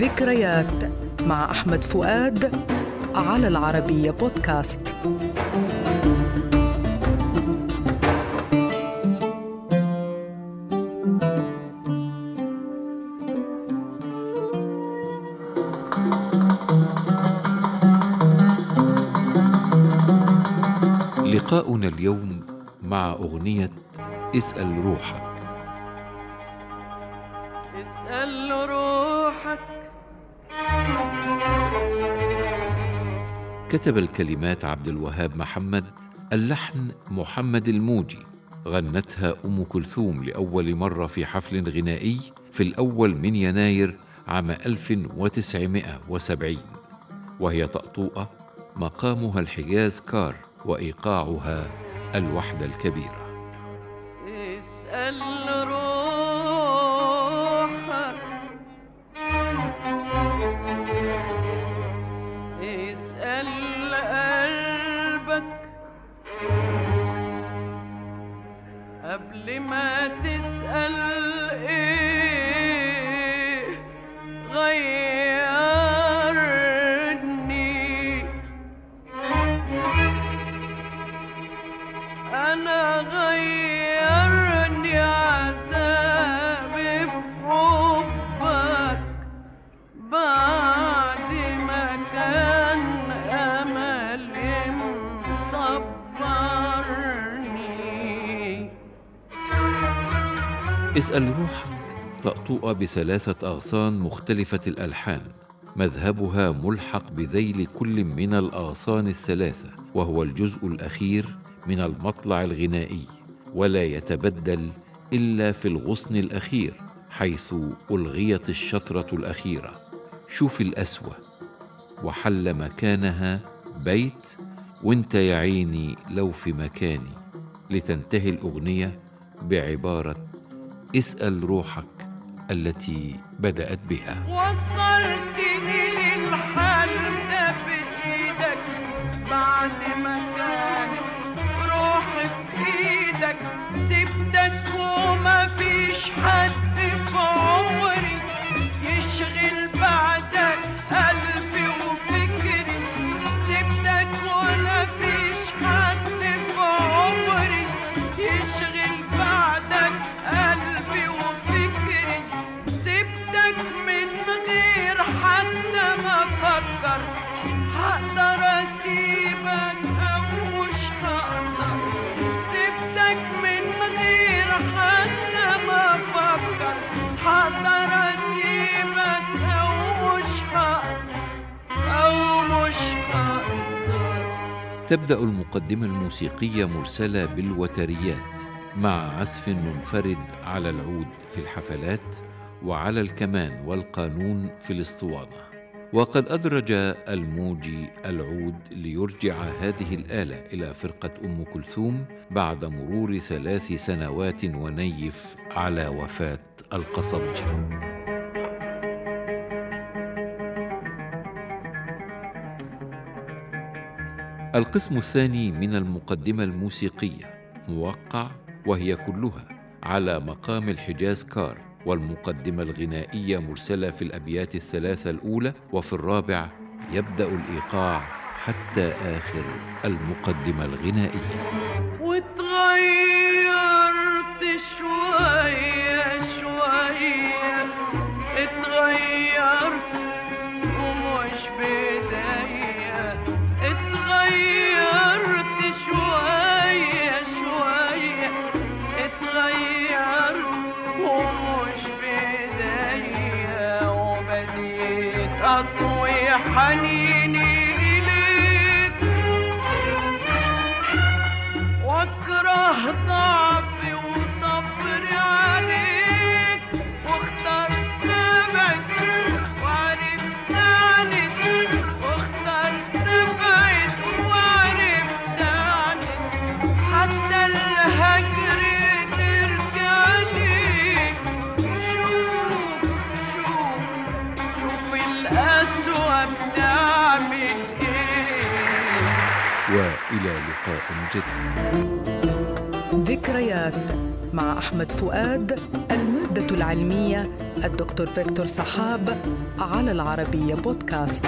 ذكريات مع أحمد فؤاد على العربية بودكاست. لقاؤنا اليوم مع أغنية اسأل روحك. اسأل روحك. كتب الكلمات عبد الوهاب محمد اللحن محمد الموجي غنتها أم كلثوم لأول مرة في حفل غنائي في الأول من يناير عام 1970 وهي طأطوئة مقامها الحجاز كار وإيقاعها الوحدة الكبيرة. اسأل قلبك قبل ما تسأل إيه اسأل روحك. طأطوئة بثلاثة أغصان مختلفة الألحان. مذهبها ملحق بذيل كل من الأغصان الثلاثة وهو الجزء الأخير من المطلع الغنائي. ولا يتبدل إلا في الغصن الأخير حيث ألغيت الشطرة الأخيرة. شوف الأسوأ وحل مكانها بيت وانت يا عيني لو في مكاني. لتنتهي الأغنية بعبارة اسأل روحك التي بدأت بها. وصلتني للحال ده بإيدك بعد ما كان تبدأ المقدمة الموسيقية مرسلة بالوتريات مع عزف منفرد على العود في الحفلات وعلى الكمان والقانون في الاسطوانة. وقد أدرج الموجي العود ليرجع هذه الآلة إلى فرقة أم كلثوم بعد مرور ثلاث سنوات ونيف على وفاة القصبجي القسم الثاني من المقدمة الموسيقية موقع وهي كلها على مقام الحجاز كار. والمقدمة الغنائية مرسلة في الأبيات الثلاثة الأولى وفي الرابع يبدأ الإيقاع حتى آخر المقدمة الغنائية. أطوي حنيني إليك واكره ضعفي وإلى لقاء جديد. ذكريات مع أحمد فؤاد المادة العلمية الدكتور فيكتور سحاب على العربية بودكاست.